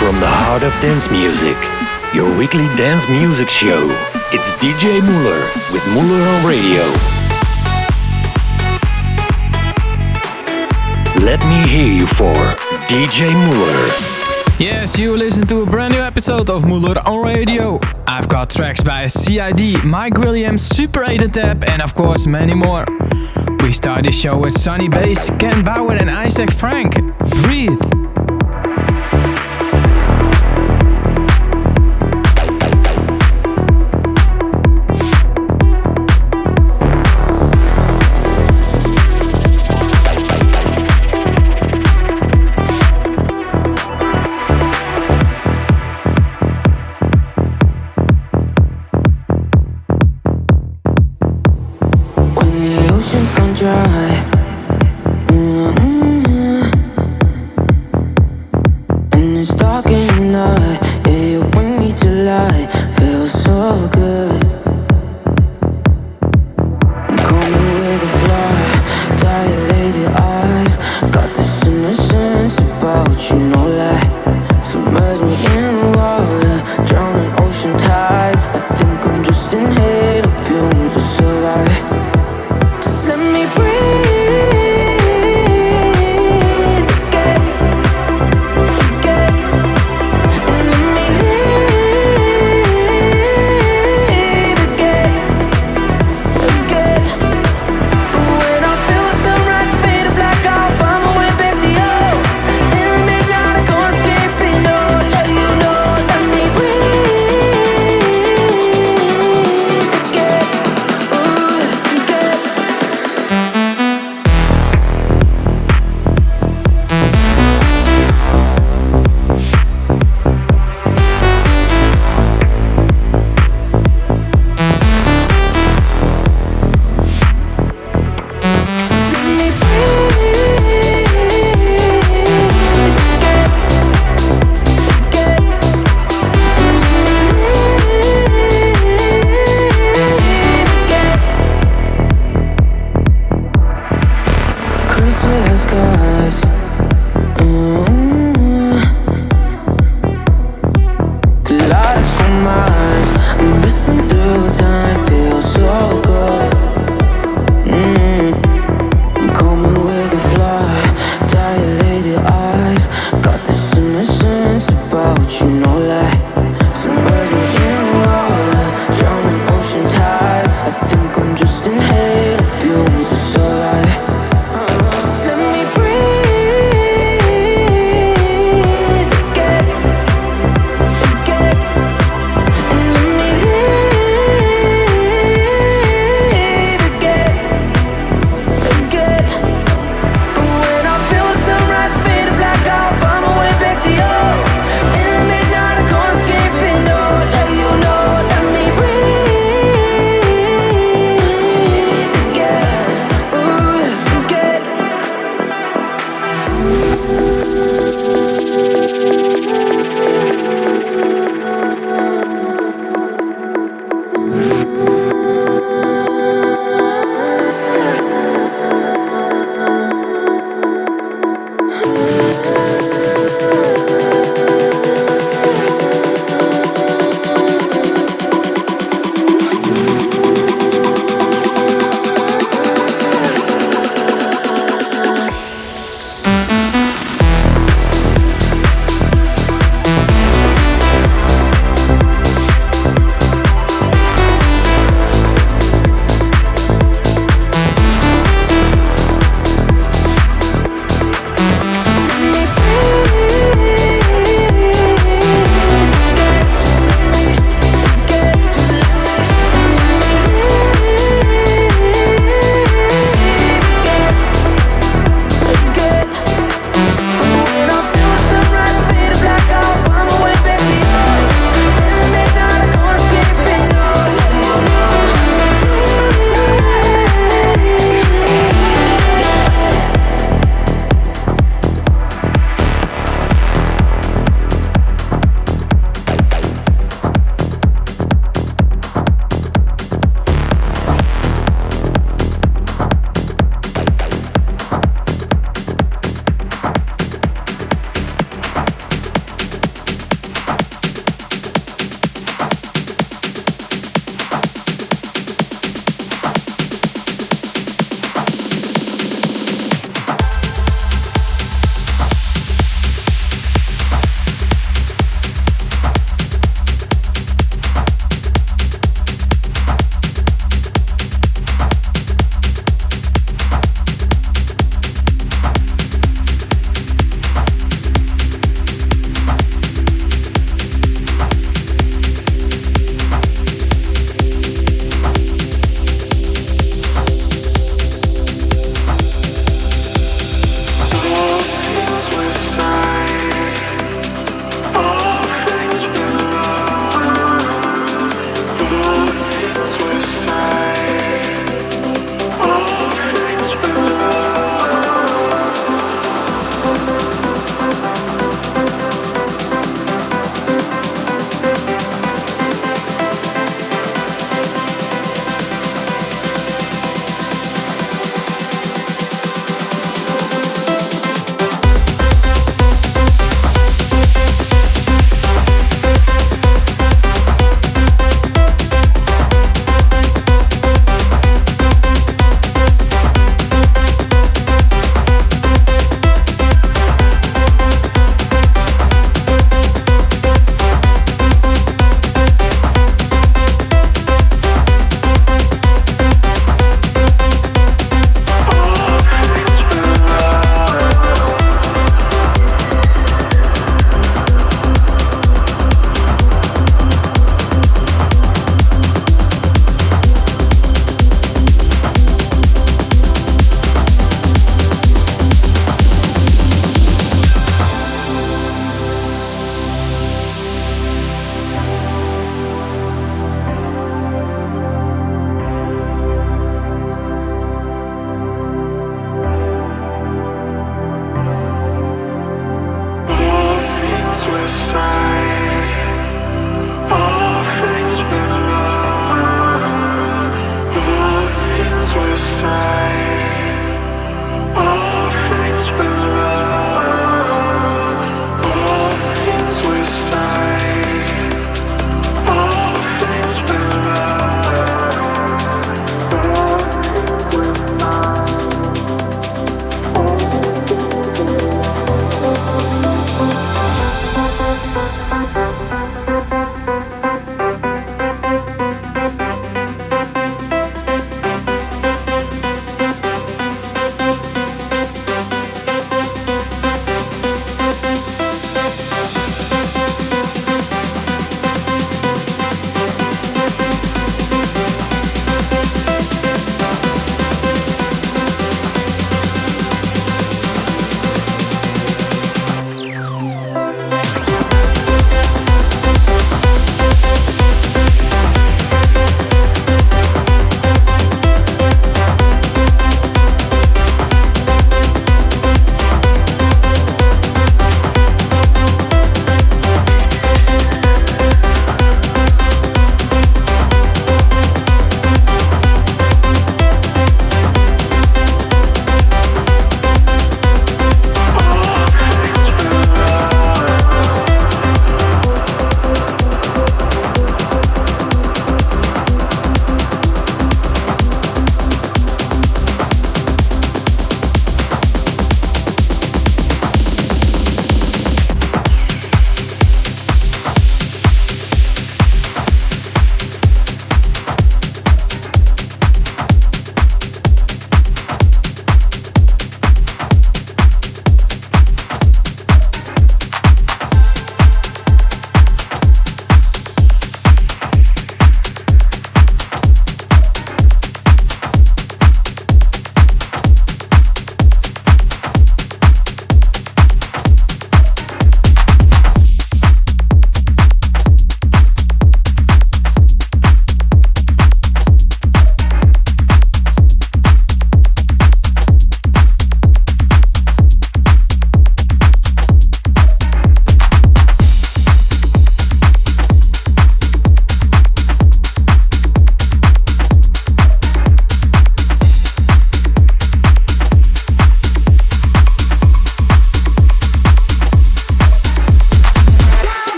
From the heart of dance music, your weekly dance music show. It's DJ Muller with Muller on Radio. Let me hear you for DJ Muller. Yes, you listen to a brand new episode of Muller on Radio. I've got tracks by CID, Mike Williams, Super 8 and Tab, and of course many more. We start the show with Sonny Bass, Ken Bauer, and Isaac Frank. Breathe. dry.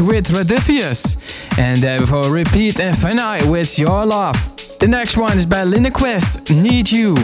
With Radifius. And then before Repeat and Fanai with Your Love. The next one is by Linda Quest, Need You.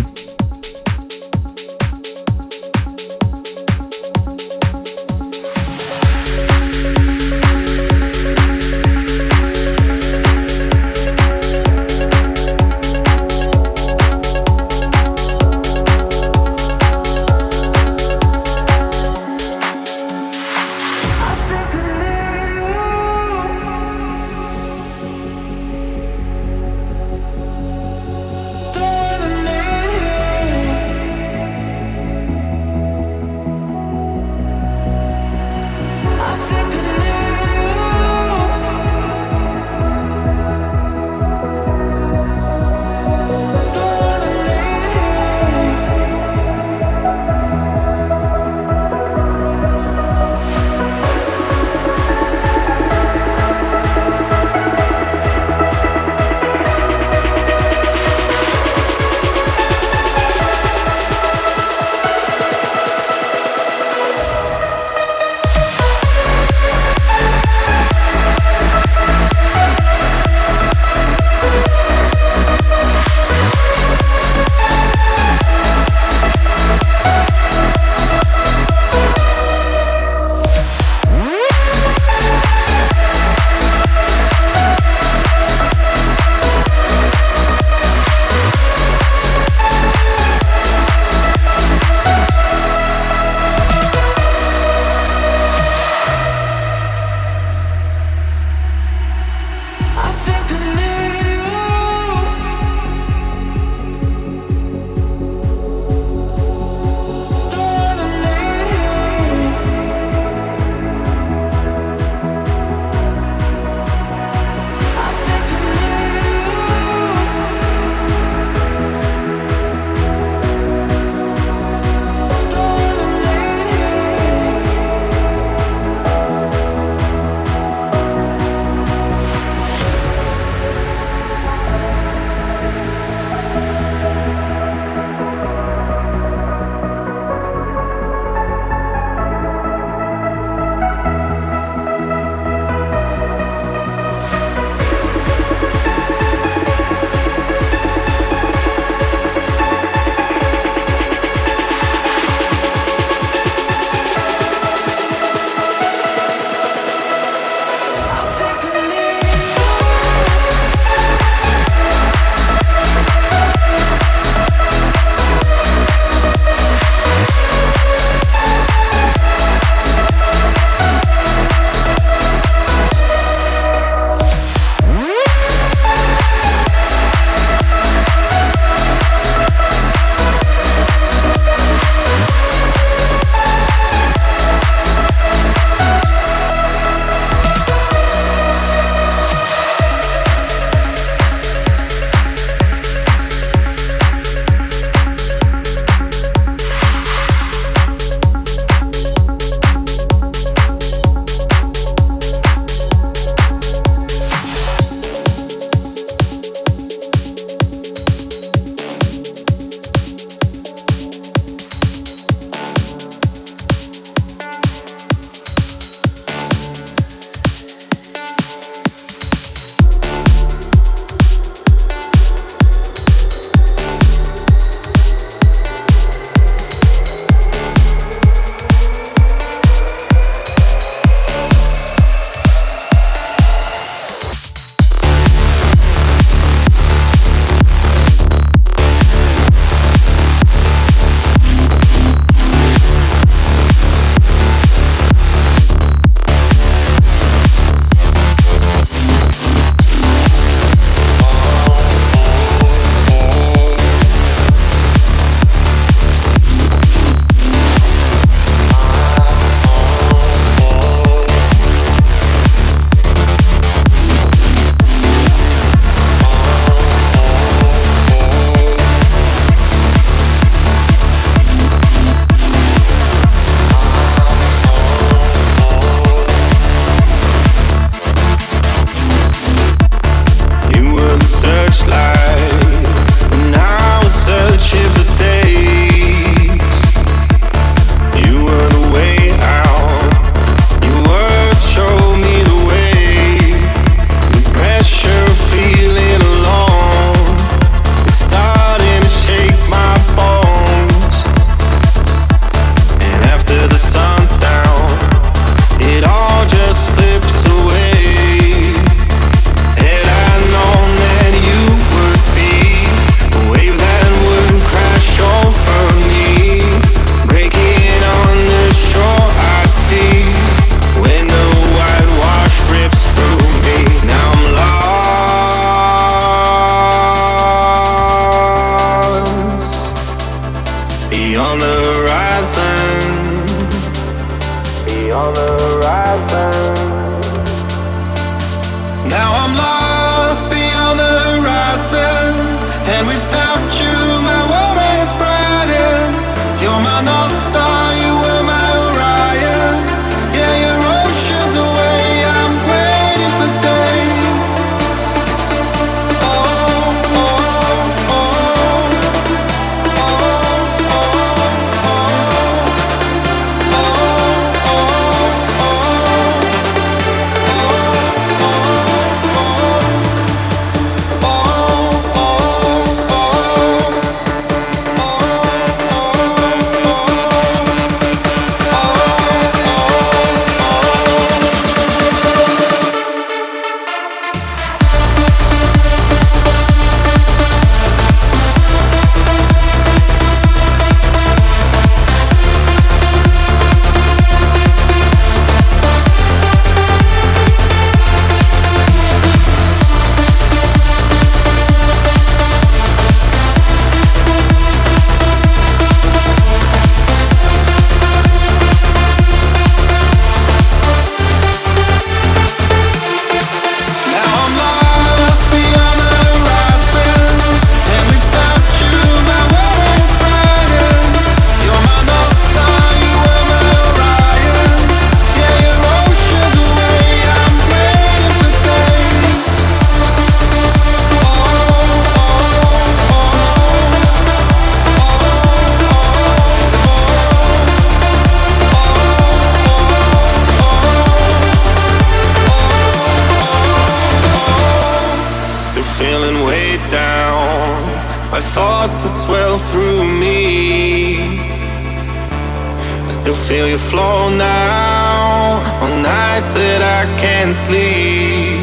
Flow now on nights that I can't sleep.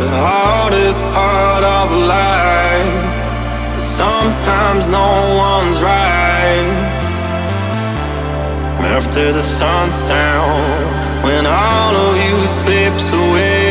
The hardest part of life. Sometimes no one's right. And after the sun's down, when all of you slips away.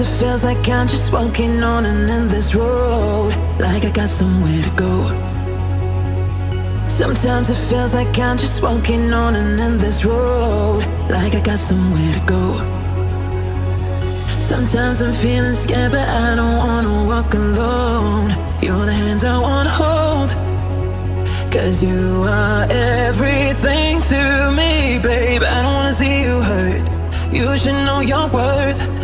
It feels like I'm just walking on an endless road, like I got somewhere to go. Sometimes it feels like I'm just walking on an endless road, like I got somewhere to go. Sometimes I'm feeling scared, but I don't wanna walk alone. You're the hands I wanna hold. Cause you are everything to me, babe. I don't wanna see you hurt. You should know your worth.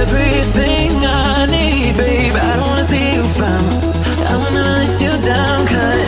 Everything I need, babe. I don't wanna see you frown. I wanna let you down, cause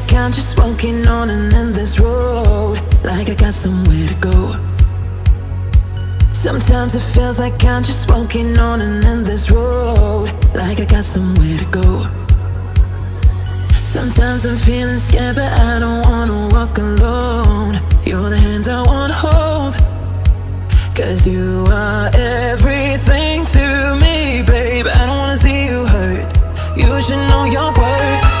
like I'm just walking on an endless road, like I got somewhere to go. Sometimes it feels like I'm just walking on an endless road, like I got somewhere to go. Sometimes I'm feeling scared, but I don't wanna walk alone. You're the hands I wanna hold. Cause you are everything to me, babe. I don't wanna see you hurt. You should know your worth.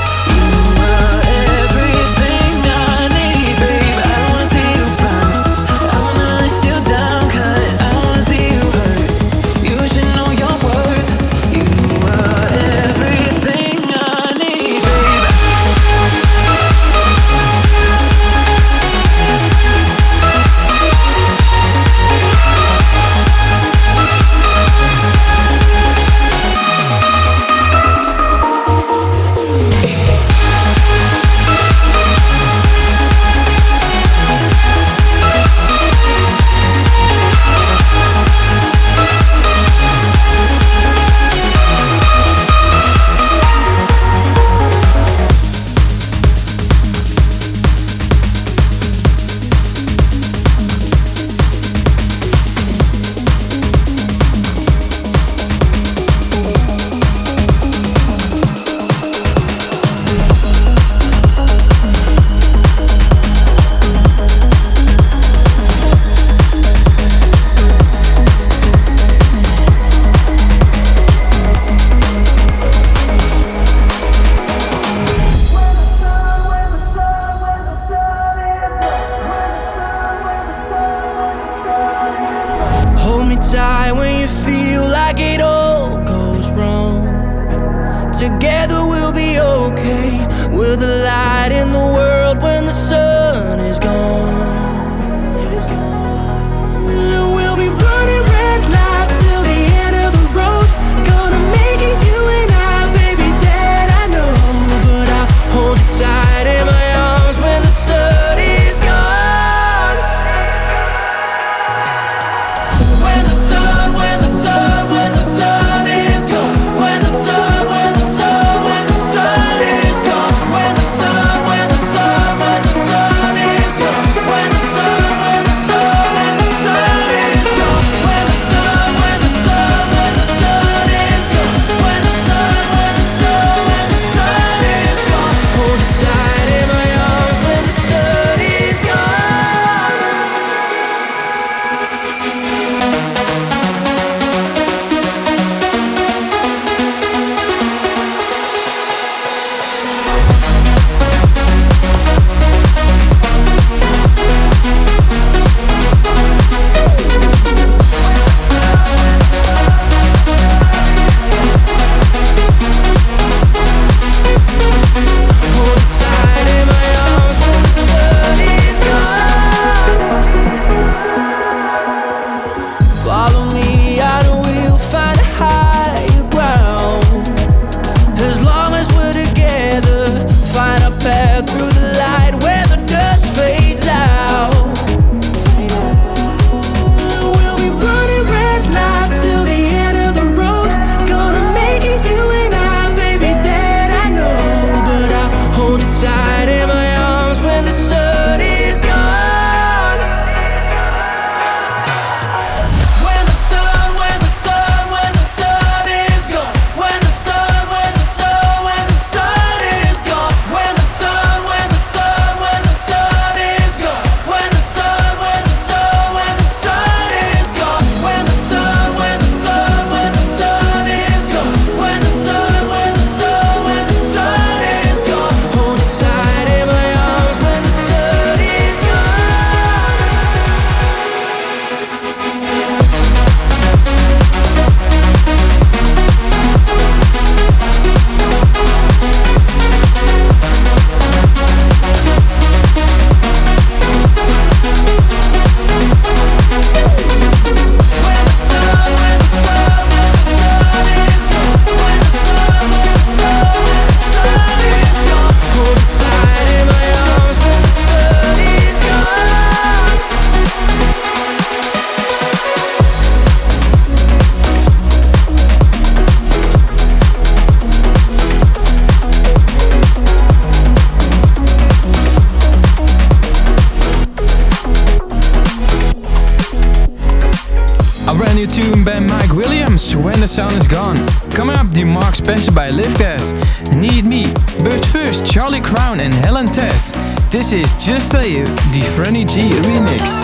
This is Just Say It, the Franny G remix.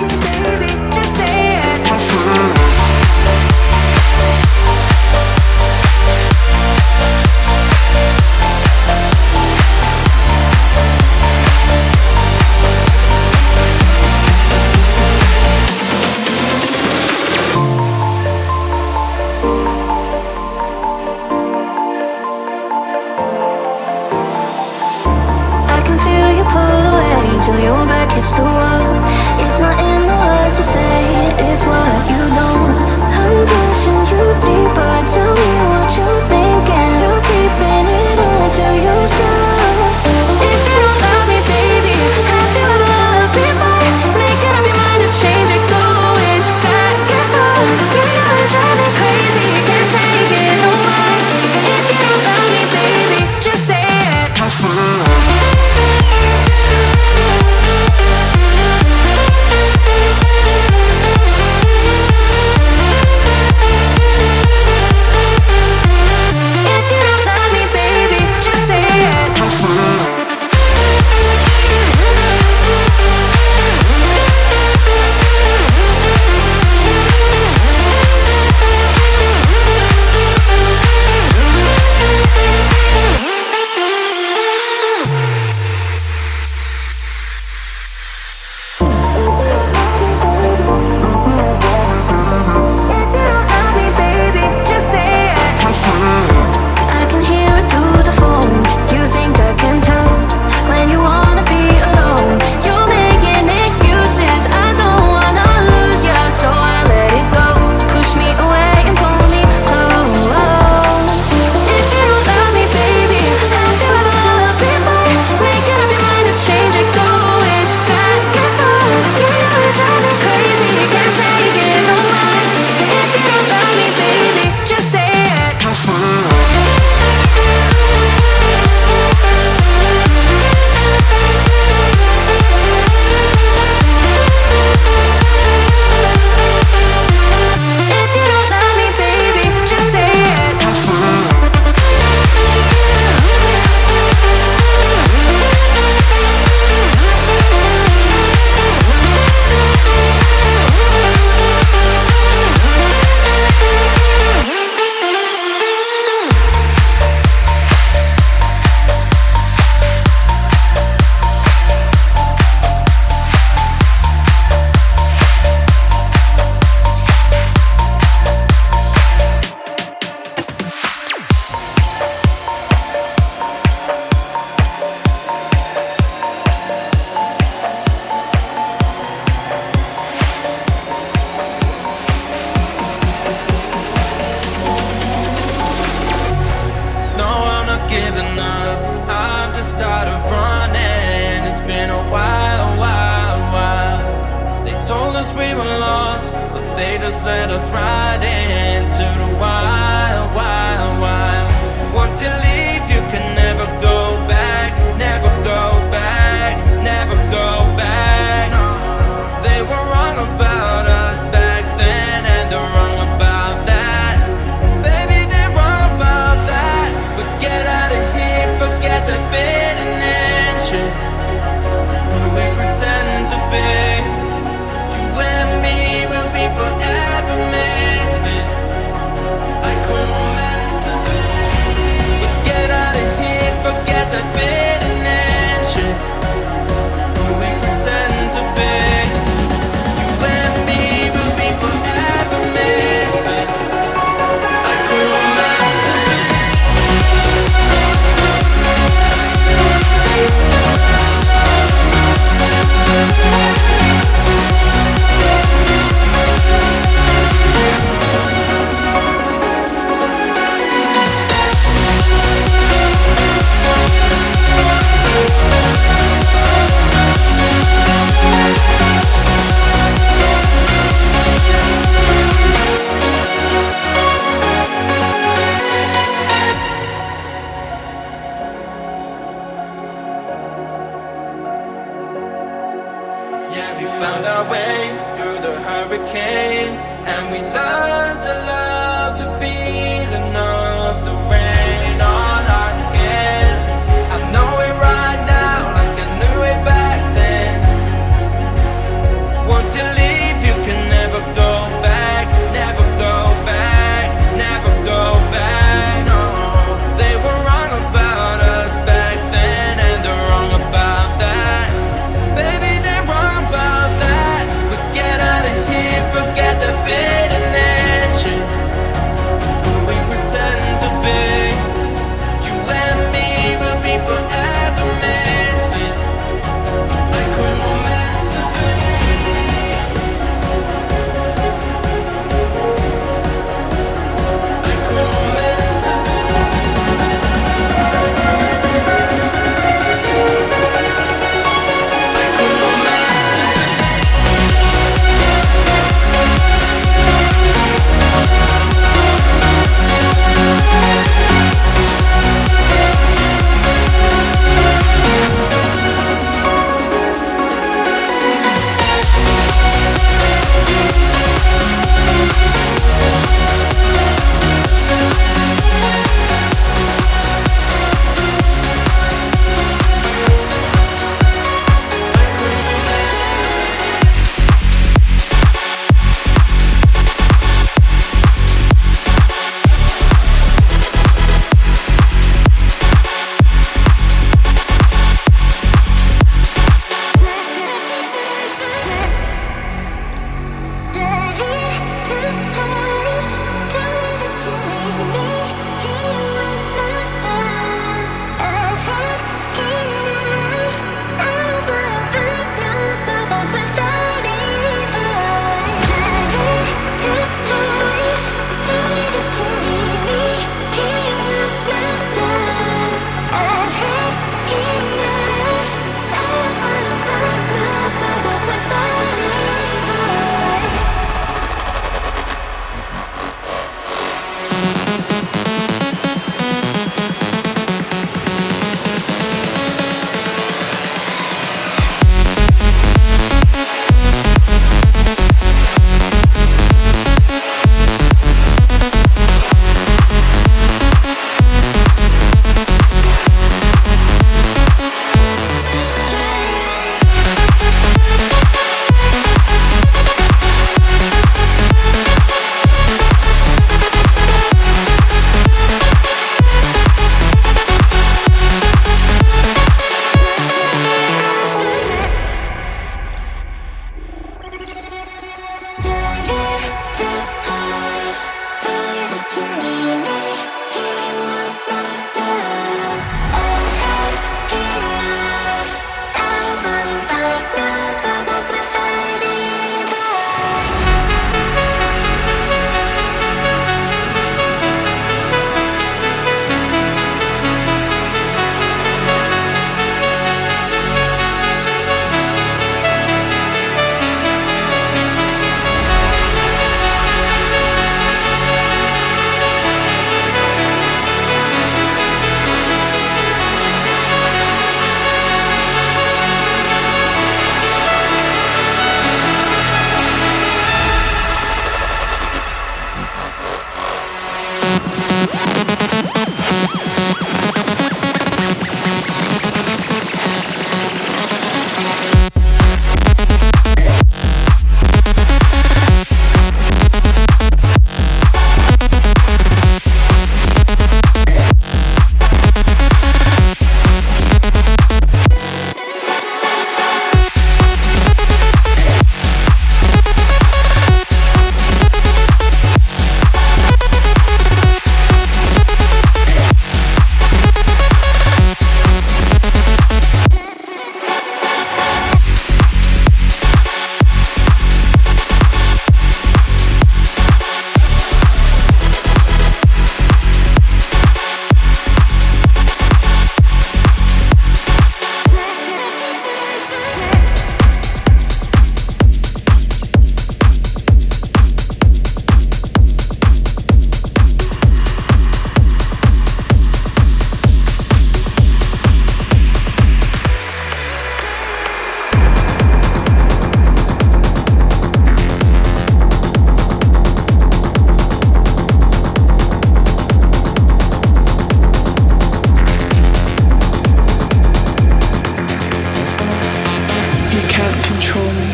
Control me.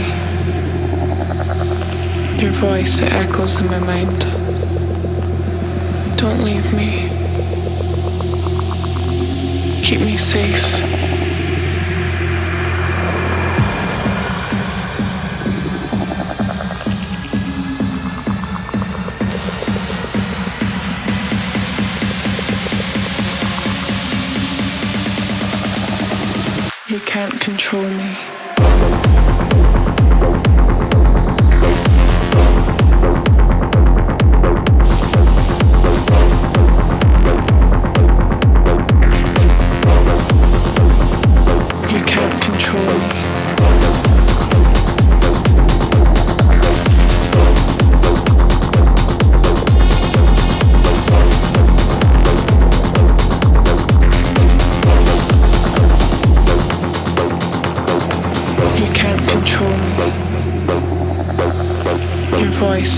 Your voice it echoes in my mind. Don't leave me. Keep me safe. You can't control me.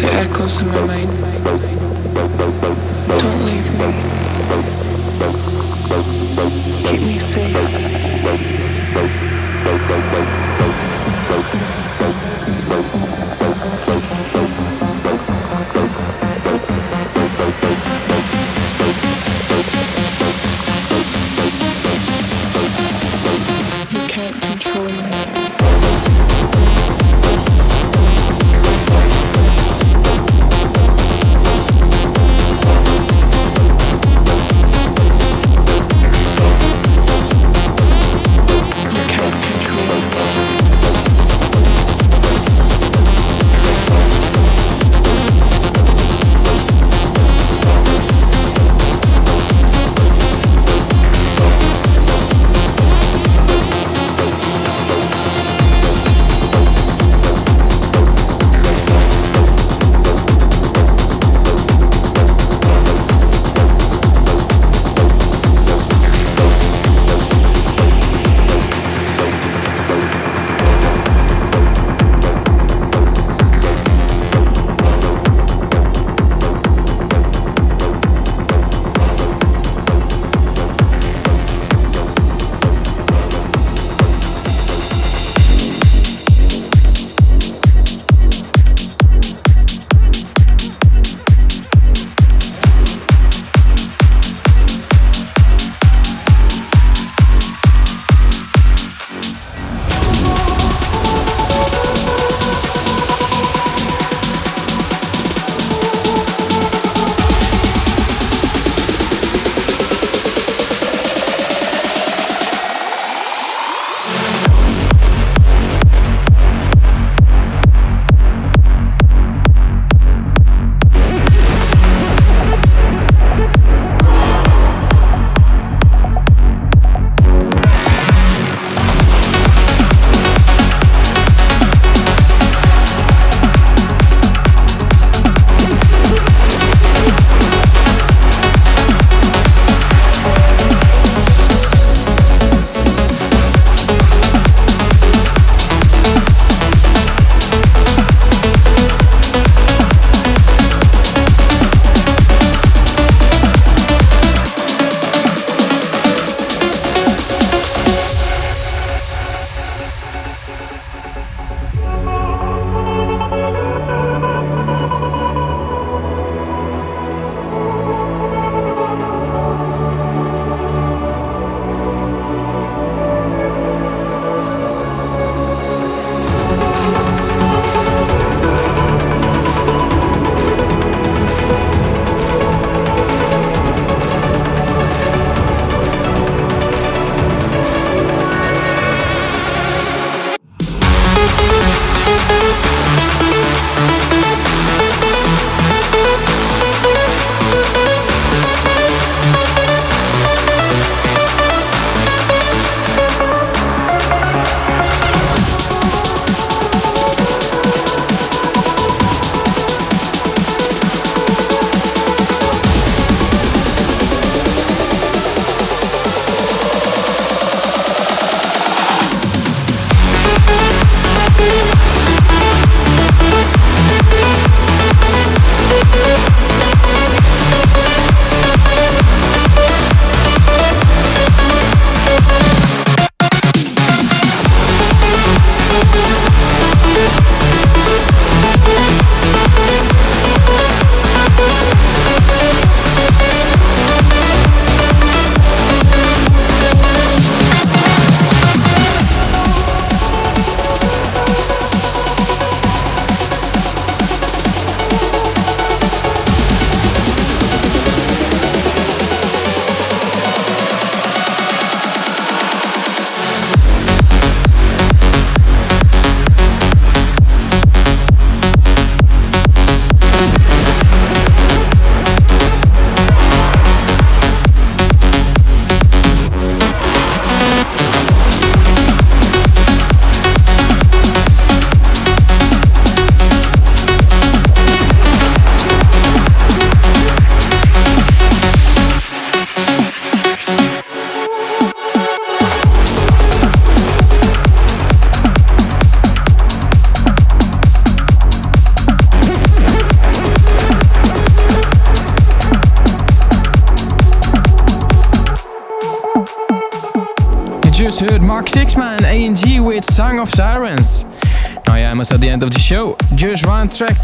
it echoes in my mind.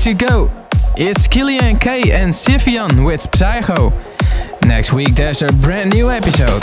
to go. It's Killian K and Sifion with Psycho. Next week there's a brand new episode.